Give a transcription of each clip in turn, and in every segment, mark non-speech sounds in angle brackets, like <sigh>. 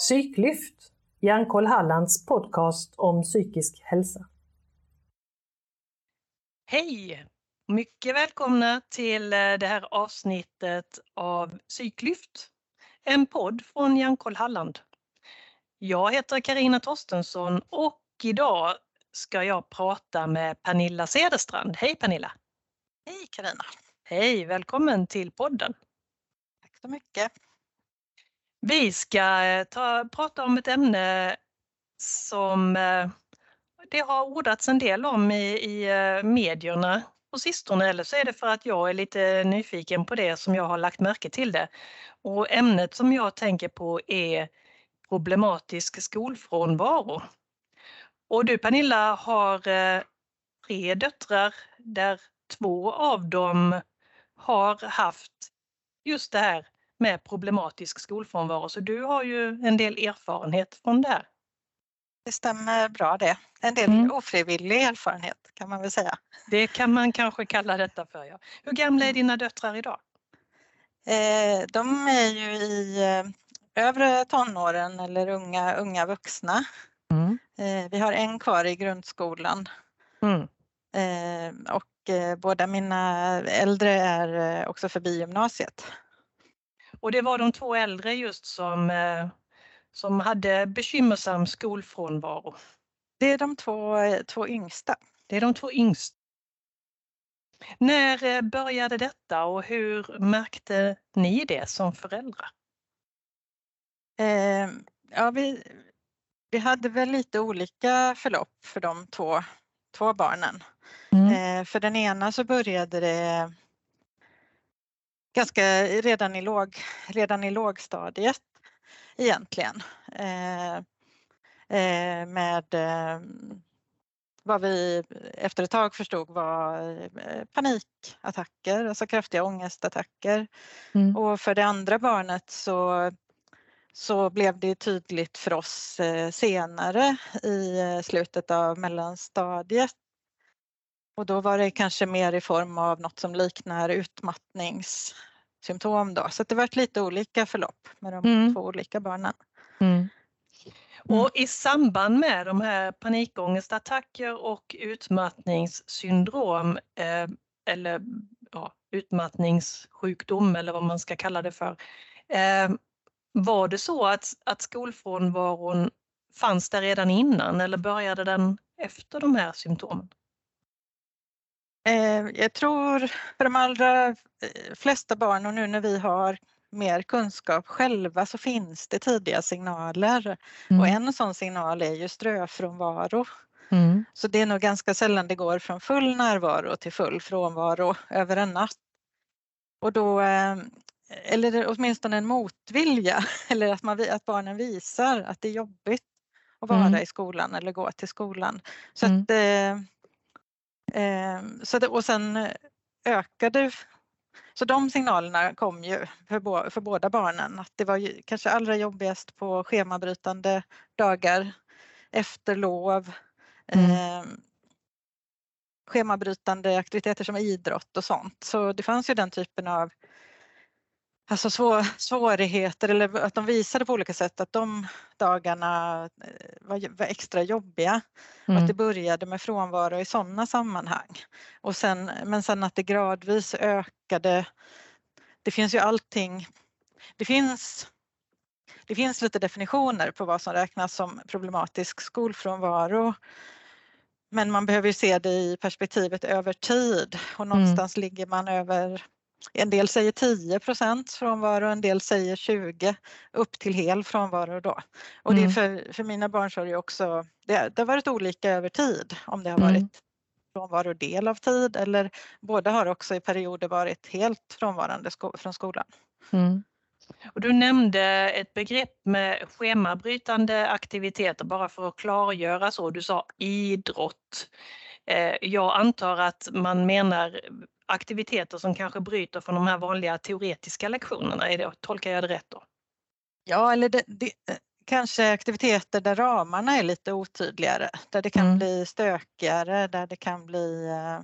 Psyklyft, Hjärnkoll Hallands podcast om psykisk hälsa. Hej! Mycket välkomna till eh, det här avsnittet av Psyklyft, en podd från Hjärnkoll Halland. Jag heter Karina Torstensson och idag ska jag prata med Pernilla Cederstrand. Hej Pernilla! Hej Karina! Hej, välkommen till podden! Tack så mycket! Vi ska eh, ta, prata om ett ämne som eh, det har ordats en del om i, i eh, medierna på sistone eller så är det för att jag är lite nyfiken på det som jag har lagt märke till det. Och ämnet som jag tänker på är problematisk skolfrånvaro. Och du Pernilla har tre döttrar där två av dem har haft just det här med problematisk skolfrånvaro. Så du har ju en del erfarenhet från det. Det stämmer bra det. En del mm. ofrivillig erfarenhet kan man väl säga. Det kan man kanske kalla detta för ja. Hur gamla är dina döttrar idag? Eh, de är ju i eh, övre tonåren eller unga, unga vuxna. Mm. Eh, vi har en kvar i grundskolan. Mm. Eh, och eh, båda mina äldre är eh, också förbi gymnasiet. Och det var de två äldre just som, eh, som hade bekymmersam skolfrånvaro. Det är de två, två yngsta. Det är de två yngsta. När eh, började detta och hur märkte ni det som föräldrar? Eh, ja, vi, vi hade väl lite olika förlopp för de två, två barnen. Mm. Eh, för den ena så började det ganska redan i, låg, redan i lågstadiet egentligen. Eh, eh, med eh, vad vi efter ett tag förstod var eh, panikattacker, alltså kraftiga ångestattacker. Mm. Och för det andra barnet så, så blev det tydligt för oss eh, senare i eh, slutet av mellanstadiet och då var det kanske mer i form av något som liknar utmattningssymptom då. Så det var lite olika förlopp med de mm. två olika barnen. Mm. mm. Och i samband med de här panikångestattacker och utmattningssyndrom eh, eller ja, utmattningssjukdom eller vad man ska kalla det för. Eh, var det så att, att skolfrånvaron fanns där redan innan eller började den efter de här symptomen? Eh, jag tror för de allra eh, flesta barn och nu när vi har mer kunskap själva så finns det tidiga signaler mm. och en sån signal är ju ströfrånvaro. Mm. Så det är nog ganska sällan det går från full närvaro till full frånvaro över en natt. Och då, eh, eller åtminstone en motvilja, <laughs> eller att, man, att barnen visar att det är jobbigt att vara mm. i skolan eller gå till skolan. Så mm. att så det, och sen ökade så de signalerna kom ju för, bo, för båda barnen att det var ju kanske allra jobbigast på schemabrytande dagar efter lov. Mm. Eh, schemabrytande aktiviteter som idrott och sånt. Så det fanns ju den typen av alltså svår, svårigheter eller att de visade på olika sätt att de dagarna eh, var, var extra jobbiga. Mm. Att mm. det började med frånvaro i sådana sammanhang. Och sen, men sen att det gradvis ökade. Det finns ju allting. Det finns, det finns lite definitioner på vad som räknas som problematisk skolfrånvaro. Men man behöver se det i perspektivet över tid och mm. någonstans mm. ligger man över en del säger 10% frånvaro, en del säger 20 upp till hel frånvaro då. Och det är mm. för, för mina barn så har det också, det, det har varit olika över tid om det har varit mm. frånvaro del av tid eller båda har också i perioder varit helt frånvarande sko från skolan. Mm. Och du nämnde ett begrepp med schemabrytande aktiviteter bara för att klargöra så. Du sa idrott. Eh, jag antar att man menar aktiviteter som kanske bryter från de här vanliga teoretiska lektionerna. Är det, tolkar jag det rätt då? Ja, eller det, det, kanske aktiviteter där ramarna är lite otydligare, där det kan mm. bli stökigare, där det kan bli eh,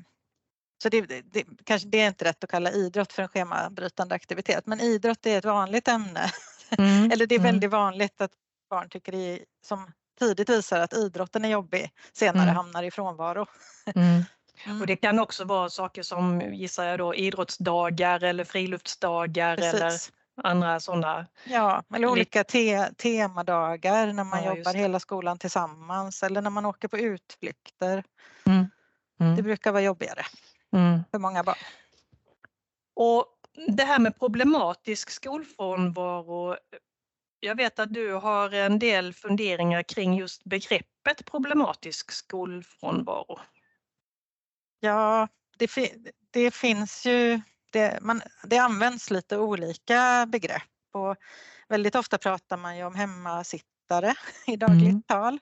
så det, det, kanske det är inte rätt att kalla idrott för en schemabrytande aktivitet, men idrott är ett vanligt ämne. Mm. <laughs> Eller det är mm. väldigt vanligt att barn tycker är, som tidigt visar att idrotten är jobbig senare Mm. hamnar i frånvaro. Mm. Mm. Och det kan också vara saker som, gissar jag då, idrottsdagar eller friluftsdagar eller Precis. andra sådana. Ja, eller olika te temadagar när man Ja, jobbar hela skolan tillsammans eller när man åker på utflykter. Mm. Det brukar vara jobbigare Mm. för många barn. Och det här med problematisk skolfrånvaro. Jag vet att du har en del funderingar kring just begreppet problematisk skolfrånvaro. Ja, det, det finns ju, det, man, det används lite olika begrepp och väldigt ofta pratar man ju om hemmasittare <laughs> i dagligt Mm. tal.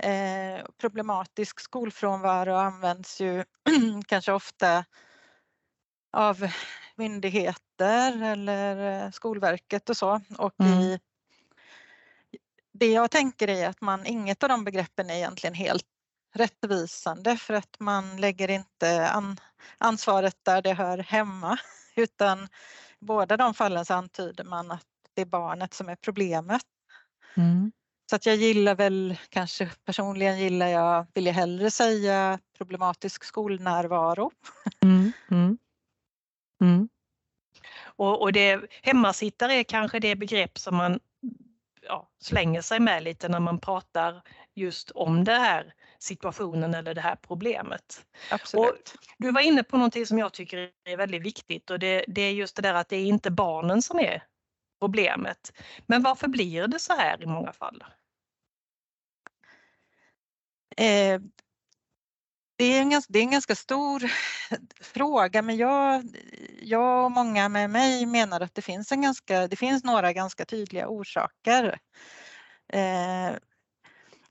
Eh, problematisk skolfrånvaro används ju <clears throat> kanske ofta av myndigheter eller eh, Skolverket och så. Och Mm. i, det jag tänker är att man, inget av de begreppen är egentligen helt rättvisande för att man lägger inte an, ansvaret där det hör hemma <laughs> utan i båda de fallen så antyder man att det är barnet som är problemet. Så att jag gillar väl, kanske personligen gillar jag, vill jag hellre säga problematisk skolnärvaro. <laughs> Och, och det, hemmasittare är kanske det begrepp som man ja, slänger sig med lite när man pratar just om det här situationen eller det här problemet. Absolut. Du var inne på någonting som jag tycker är väldigt viktigt och det, det är just det där att det är inte barnen som är problemet. Men varför blir det så här i många fall? Eh, det, är en ganska, det är en ganska stor <laughs> fråga men jag, jag och många med mig menar att det finns, en ganska, det finns några ganska tydliga orsaker. Eh,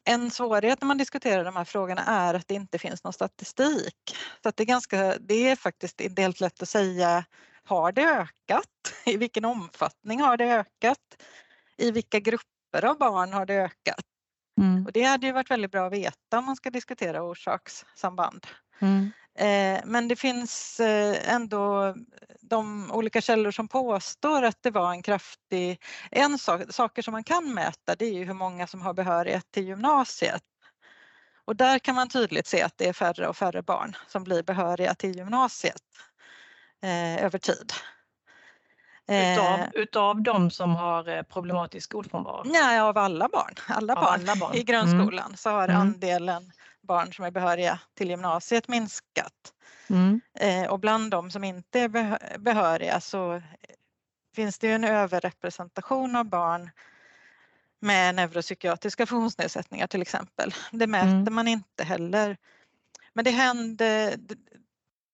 en svårighet när man diskuterar de här frågorna är att det inte finns någon statistik. Så att det, är ganska, det är faktiskt inte helt lätt att säga, har det ökat? I vilken omfattning har det ökat? I vilka grupper av barn har det ökat? Och det hade ju varit väldigt bra att veta om man ska diskutera orsakssamband. Eh, Men det finns eh, ändå de olika källor som påstår att det var en kraftig... En sak, saker som man kan mäta det är ju hur många som har behörighet till gymnasiet. Och där kan man tydligt se att det är färre och färre barn som blir behöriga till gymnasiet eh, över tid. Utav, Eh, utav de som har eh, problematisk skolfrånvaro? Nej, av alla barn. Alla Av barn, alla barn. i grundskolan så har Mm. andelen barn som är behöriga till gymnasiet minskat. Eh, och bland de som inte är beh- behöriga så finns det ju en överrepresentation av barn med neuropsykiatriska funktionsnedsättningar till exempel. Det mäter Mm. man inte heller. Men det hände, det,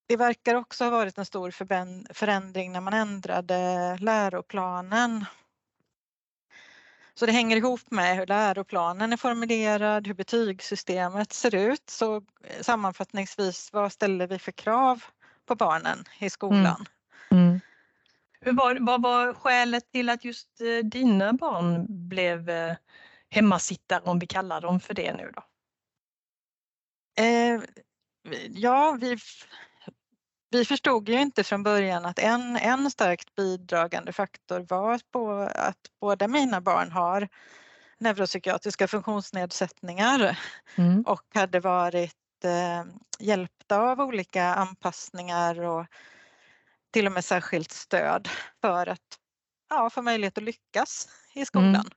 det verkar också ha varit en stor förändring när man ändrade läroplanen. Så det hänger ihop med hur läroplanen är formulerad, hur betygssystemet ser ut. Så eh, sammanfattningsvis, vad ställer vi för krav på barnen i skolan? Hur var, vad var skälet till att just eh, dina barn blev eh, hemmasittare, om vi kallar dem för det nu då? Eh, ja, vi, vi förstod ju inte från början att en, en starkt bidragande faktor var att, att båda mina barn har neuropsykiatriska funktionsnedsättningar och hade varit eh, hjälpta av olika anpassningar och till och med särskilt stöd för att ja, få möjlighet att lyckas i skolan.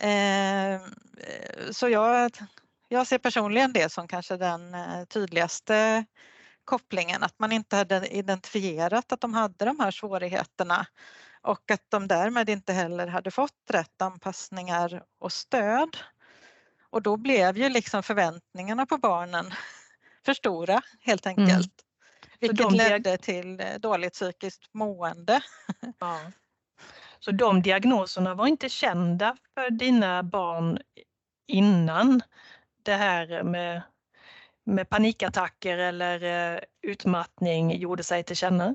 Eh, så jag, jag ser personligen det som kanske den eh, tydligaste kopplingen, att man inte hade identifierat att de hade de här svårigheterna och att de därmed inte heller hade fått rätt anpassningar och stöd. Och då blev ju liksom förväntningarna på barnen <laughs> för stora helt Mm. enkelt. Vilket de ledde till eh, dåligt psykiskt mående. <laughs> Ja. Så de diagnoserna var inte kända för dina barn innan det här med, med panikattacker eller eh, utmattning gjorde sig till känna?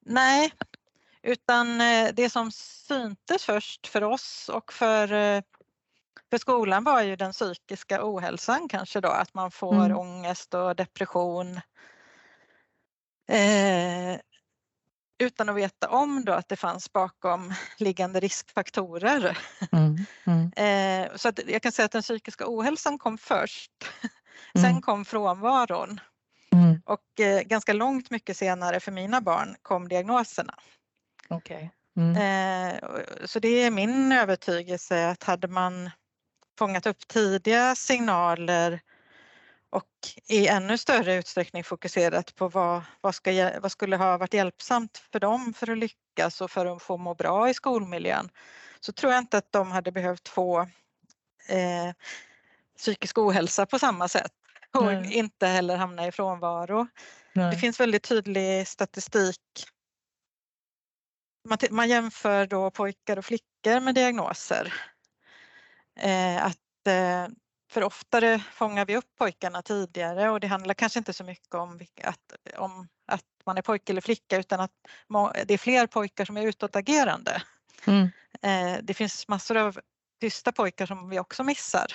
Nej, utan eh, det som syntes först för oss och för, eh, för skolan var ju den psykiska ohälsan kanske då, att man får Mm. ångest och depression. Eh, utan att veta om då att det fanns bakomliggande riskfaktorer. Mm. Mm. Eh, så att jag kan säga att den psykiska ohälsan kom först. Sen Mm. kom frånvaron Mm. och eh, ganska långt mycket senare för mina barn kom diagnoserna. Okej. Mm. Eh, så det är min övertygelse att hade man fångat upp tidiga signaler och i ännu större utsträckning fokuserat på vad, vad, ska, vad skulle ha varit hjälpsamt för dem för att lyckas och för att få må bra i skolmiljön så tror jag inte att de hade behövt få eh, psykisk ohälsa på samma sätt och Nej. inte heller hamna i frånvaro. Det Nej. finns väldigt tydlig statistik. Man, man jämför då pojkar och flickor med diagnoser. Eh, att, eh, för oftare fångar vi upp pojkarna tidigare och det handlar kanske inte så mycket om, att, om att man är pojke eller flicka utan att det är fler pojkar som är utåtagerande. Mm. Eh, det finns massor av tysta pojkar som vi också missar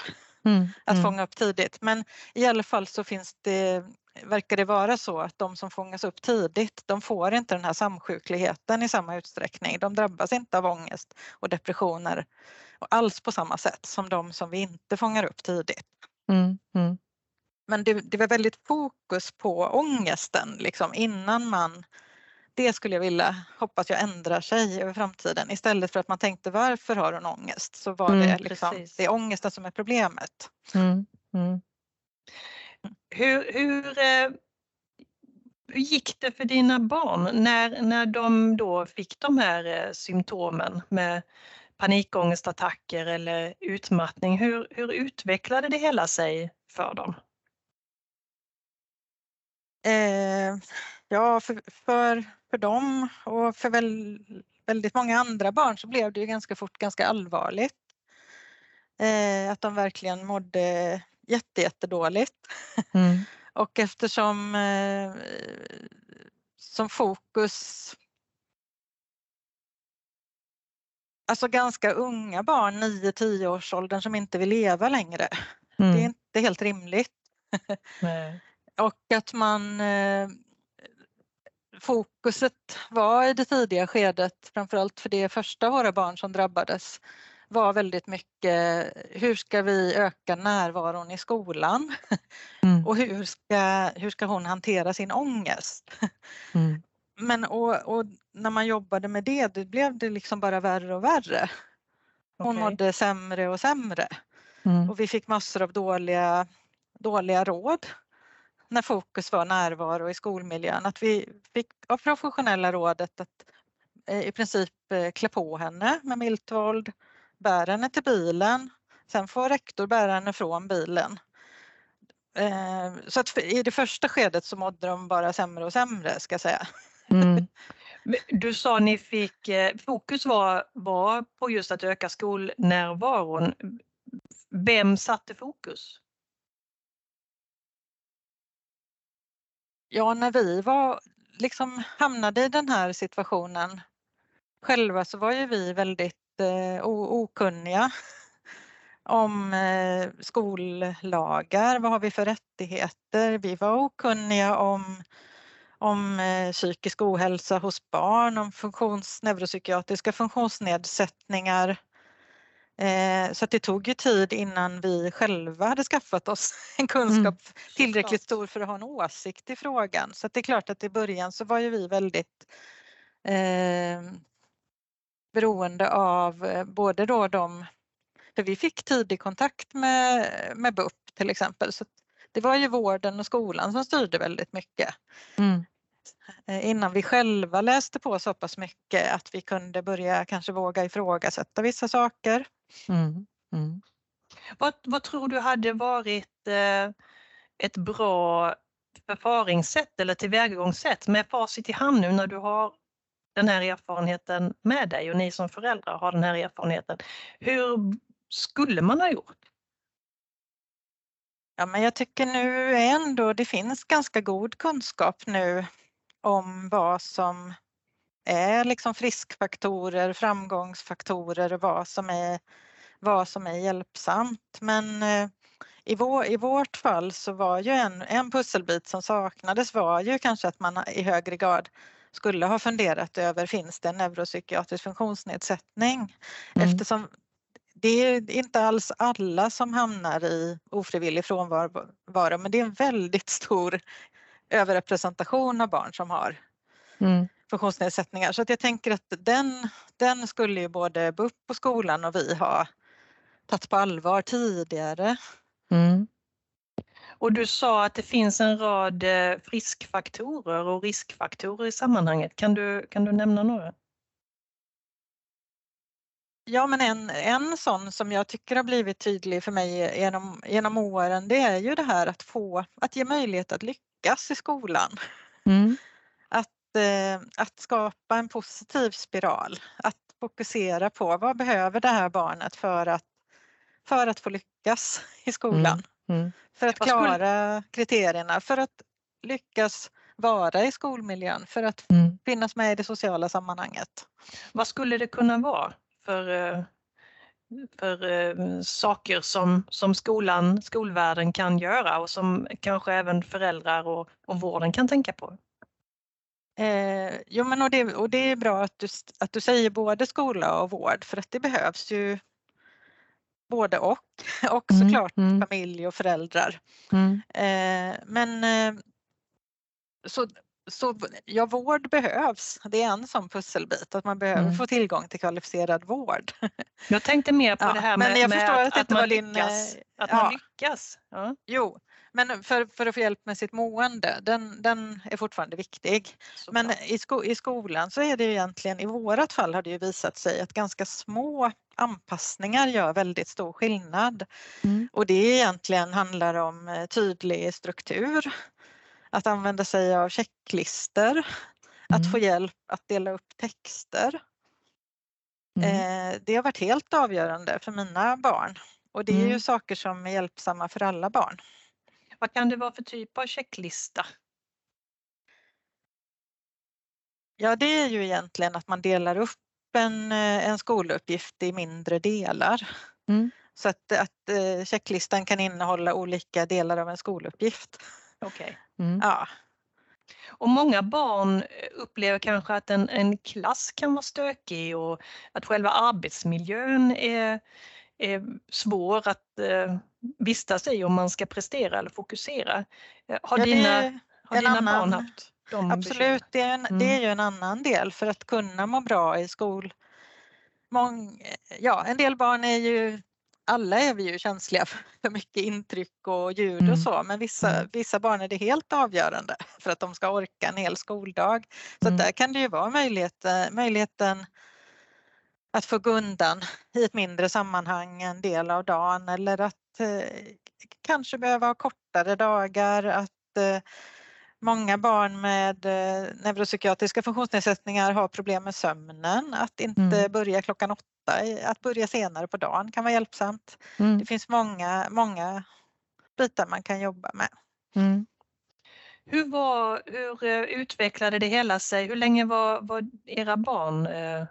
Mm. att Mm. fånga upp tidigt. Men i alla fall så finns det, verkar det vara så att de som fångas upp tidigt, de får inte den här samsjukligheten i samma utsträckning. De drabbas inte av ångest och depressioner och alls på samma sätt som de som vi inte fångar upp tidigt. Mm. Mm. Men det, det var väldigt fokus på ångesten liksom, innan man det skulle jag vilja, hoppas jag ändrar sig över framtiden. Istället för att man tänkte varför har hon ångest? Så var Mm, det liksom, precis. det är ångesten som är problemet. Mm. Mm. Hur, hur, eh, hur gick det för dina barn när, när de då fick de här eh, symptomen med panikångestattacker eller utmattning? Hur, hur utvecklade det hela sig för dem? Eh, ja, för, för, för dem och för väl, väldigt många andra barn så blev det ju ganska fort ganska allvarligt. Eh, att de verkligen mådde jätte, jättedåligt. Mm. <laughs> Och eftersom eh, som fokus Alltså ganska unga barn, 9-10 års åldern som inte vill leva längre. Det är Mm. inte helt rimligt. <laughs> Och att man eh, fokuset var i det tidiga skedet, framförallt för det första våra barn som drabbades, var väldigt mycket hur ska vi öka närvaron i skolan Mm. och hur ska, hur ska hon hantera sin ångest? Mm. Men och, och när man jobbade med det, det blev det liksom bara värre och värre. Hon Okej. mådde sämre och sämre. Mm. Och vi fick massor av dåliga, dåliga råd när fokus var närvaro i skolmiljön. Att vi fick av professionella rådet att eh, i princip eh, klä på henne med miltvåld, bära henne till bilen, sen får rektor bära henne från bilen. Eh, Så att i det första skedet så mådde de bara sämre och sämre ska jag säga. Mm. <laughs> Du sa ni fick, fokus var, var på just att öka skolnärvaron. Vem satte fokus? Ja, när vi var, liksom hamnade i den här situationen själva så var ju vi väldigt eh, okunniga om eh, skollagar, vad har vi för rättigheter? Vi var okunniga om, om eh, psykisk ohälsa hos barn, om funktions, neuropsykiatriska funktionsnedsättningar. Eh, så att det tog ju tid innan vi själva hade skaffat oss <laughs> en kunskap tillräckligt stor för att ha en åsikt i frågan. Så det är klart att i början så var ju vi väldigt eh, beroende av eh, både då de, för vi fick tidig kontakt med, med BUP till exempel. Så det var ju vården och skolan som styrde väldigt mycket Mm. Eh, innan vi själva läste på så pass mycket att vi kunde börja kanske våga ifrågasätta vissa saker. Mm. Mm. Vad, vad tror du hade varit eh, ett bra förfaringssätt eller tillvägagångssätt med facit i hand nu när du har den här erfarenheten med dig och ni som föräldrar har den här erfarenheten. Hur skulle man ha gjort? Ja, men jag tycker nu ändå det finns ganska god kunskap nu om vad som är liksom friskfaktorer, framgångsfaktorer och vad som är, vad som är hjälpsamt. Men eh, i, vår, i vårt fall så var ju en, en pusselbit som saknades var ju kanske att man i högre grad skulle ha funderat över finns det en neuropsykiatrisk funktionsnedsättning Mm. eftersom det är inte alls alla som hamnar i ofrivillig frånvaro men det är en väldigt stor överrepresentation av barn som har Mm. funktionsnedsättningar. Så att jag tänker att den, den skulle ju både BUP och skolan och vi ha tagit på allvar tidigare. Mm. Och du sa att det finns en rad eh, friskfaktorer och riskfaktorer i sammanhanget. Kan du, kan du nämna några? Ja men en, en sån som jag tycker har blivit tydlig för mig genom, genom åren det är ju det här att få, att ge möjlighet att lyckas i skolan. Mm. Att, eh, att skapa en positiv spiral, att fokusera på vad behöver det här barnet för att, för att få lyckas i skolan. Mm. För att klara kriterierna, för att lyckas vara i skolmiljön, för att Mm. finnas med i det sociala sammanhanget. Vad skulle det kunna vara för, eh, för eh, saker som, som skolan, skolvärlden kan göra och som kanske även föräldrar och, och vården kan tänka på? Eh, jo men och det, och det är bra att du, att du säger både skola och vård för att det behövs ju både och <laughs> och Mm, såklart mm. familj och föräldrar. Mm. Eh, men eh, så, så ja, vård behövs. Det är en sån pusselbit att man behöver Mm. få tillgång till kvalificerad vård. <laughs> Jag tänkte mer på Ja, det här men med, jag förstår att, att man din, lyckas. eh, Att ja. man lyckas. Ja, Jo, men för, för att få hjälp med sitt mående, den, den är fortfarande viktig. Men såklart. i, sko i skolan så är det egentligen, i vårat fall har det ju visat sig att ganska små anpassningar gör väldigt stor skillnad. Mm. Och det egentligen handlar om eh, tydlig struktur, att använda sig av checklister, att Mm. få hjälp att dela upp texter. Mm. Eh, det har varit helt avgörande för mina barn och det är ju Mm. saker som är hjälpsamma för alla barn. Vad kan det vara för typ av checklista? Ja, det är ju egentligen att man delar upp en, eh, en skoluppgift i mindre delar. Mm. Så att, att eh, checklistan kan innehålla olika delar av en skoluppgift. Okej. Mm. Ja, Och många barn eh, upplever kanske att en, en klass kan vara stökig och att själva arbetsmiljön är, är svår att eh, vistas i om man ska prestera eller fokusera. Eh, Har ja dina, har dina annan- barn haft de absolut. Det är, en, Mm. det är ju en annan del för att kunna må bra i skol. Mång, ja, en del barn är ju, alla är vi ju känsliga <laughs> för mycket intryck och ljud Mm. och så, men vissa, Mm. vissa barn är det helt avgörande <laughs> för att de ska orka en hel skoldag. Så Mm. där kan det ju vara möjlighet, eh, möjligheten att få gå undan i ett mindre sammanhang en del av dagen eller att eh, kanske behöva ha kortare dagar, att eh, många barn med eh, neuropsykiatriska funktionsnedsättningar har problem med sömnen, att inte Mm. börja klockan åtta, att börja senare på dagen kan vara hjälpsamt. Mm. Det finns många, många bitar man kan jobba med. Mm. Hur, var, hur eh, utvecklade det hela sig? Hur länge var, var era barn eh,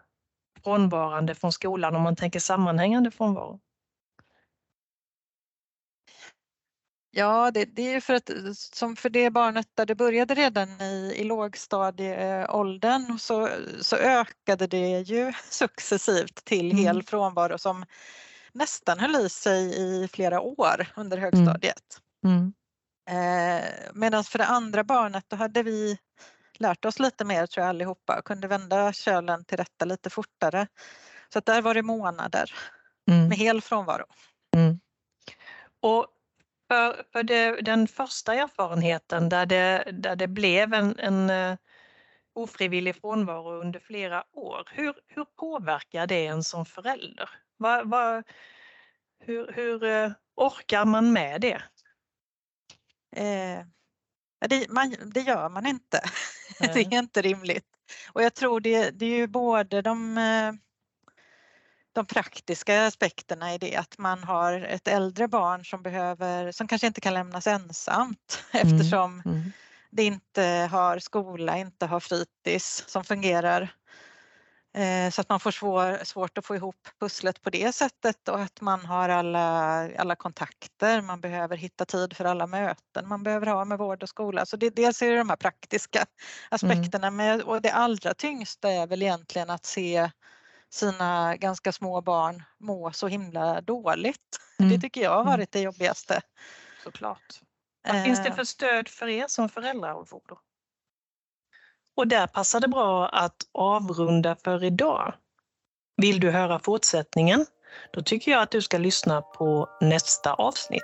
frånvarande från skolan om man tänker sammanhängande frånvaro? Ja, det, det är ju för att som för det barnet där det började redan i, i lågstadieåldern så, så ökade det ju <laughs> successivt till Mm. hel frånvaro som nästan höll i sig i flera år under högstadiet. Mm. Eh, Medan för det andra barnet då hade vi lärt oss lite mer tror jag allihopa och kunde vända kölen till rätta lite fortare. Så att där var det månader Mm. med hel frånvaro. Och för, för det, den första erfarenheten där det, där det blev en, en eh, ofrivillig frånvaro under flera år, hur, hur påverkar det en som förälder? Va, va, hur hur eh, orkar man med det? Eh, det, man, det gör man inte. <laughs> det Nej. är inte rimligt. Och jag tror det, det är ju både de, eh, de praktiska aspekterna i det att man har ett äldre barn som behöver, som kanske inte kan lämnas ensamt <laughs> Mm. eftersom Mm. det inte har skola, inte har fritids som fungerar Eh, så att man får svår, svårt att få ihop pusslet på det sättet och att man har alla, alla kontakter, man behöver hitta tid för alla möten man behöver ha med vård och skola. Så det, dels är det de här praktiska aspekterna mm. och det allra tyngsta är väl egentligen att se sina ganska små barn må så himla dåligt. <laughs> Mm. Det tycker jag har mm. varit det jobbigaste. Såklart. Vad finns det eh. för stöd för er som föräldrar och där passar det bra att avrunda för idag. Vill du höra fortsättningen? Då tycker jag att du ska lyssna på nästa avsnitt.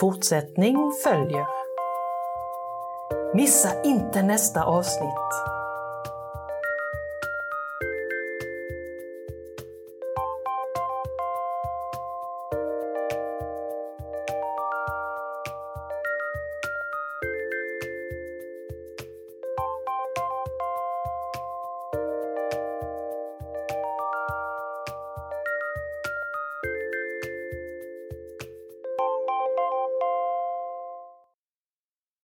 Fortsättning följer. Missa inte nästa avsnitt!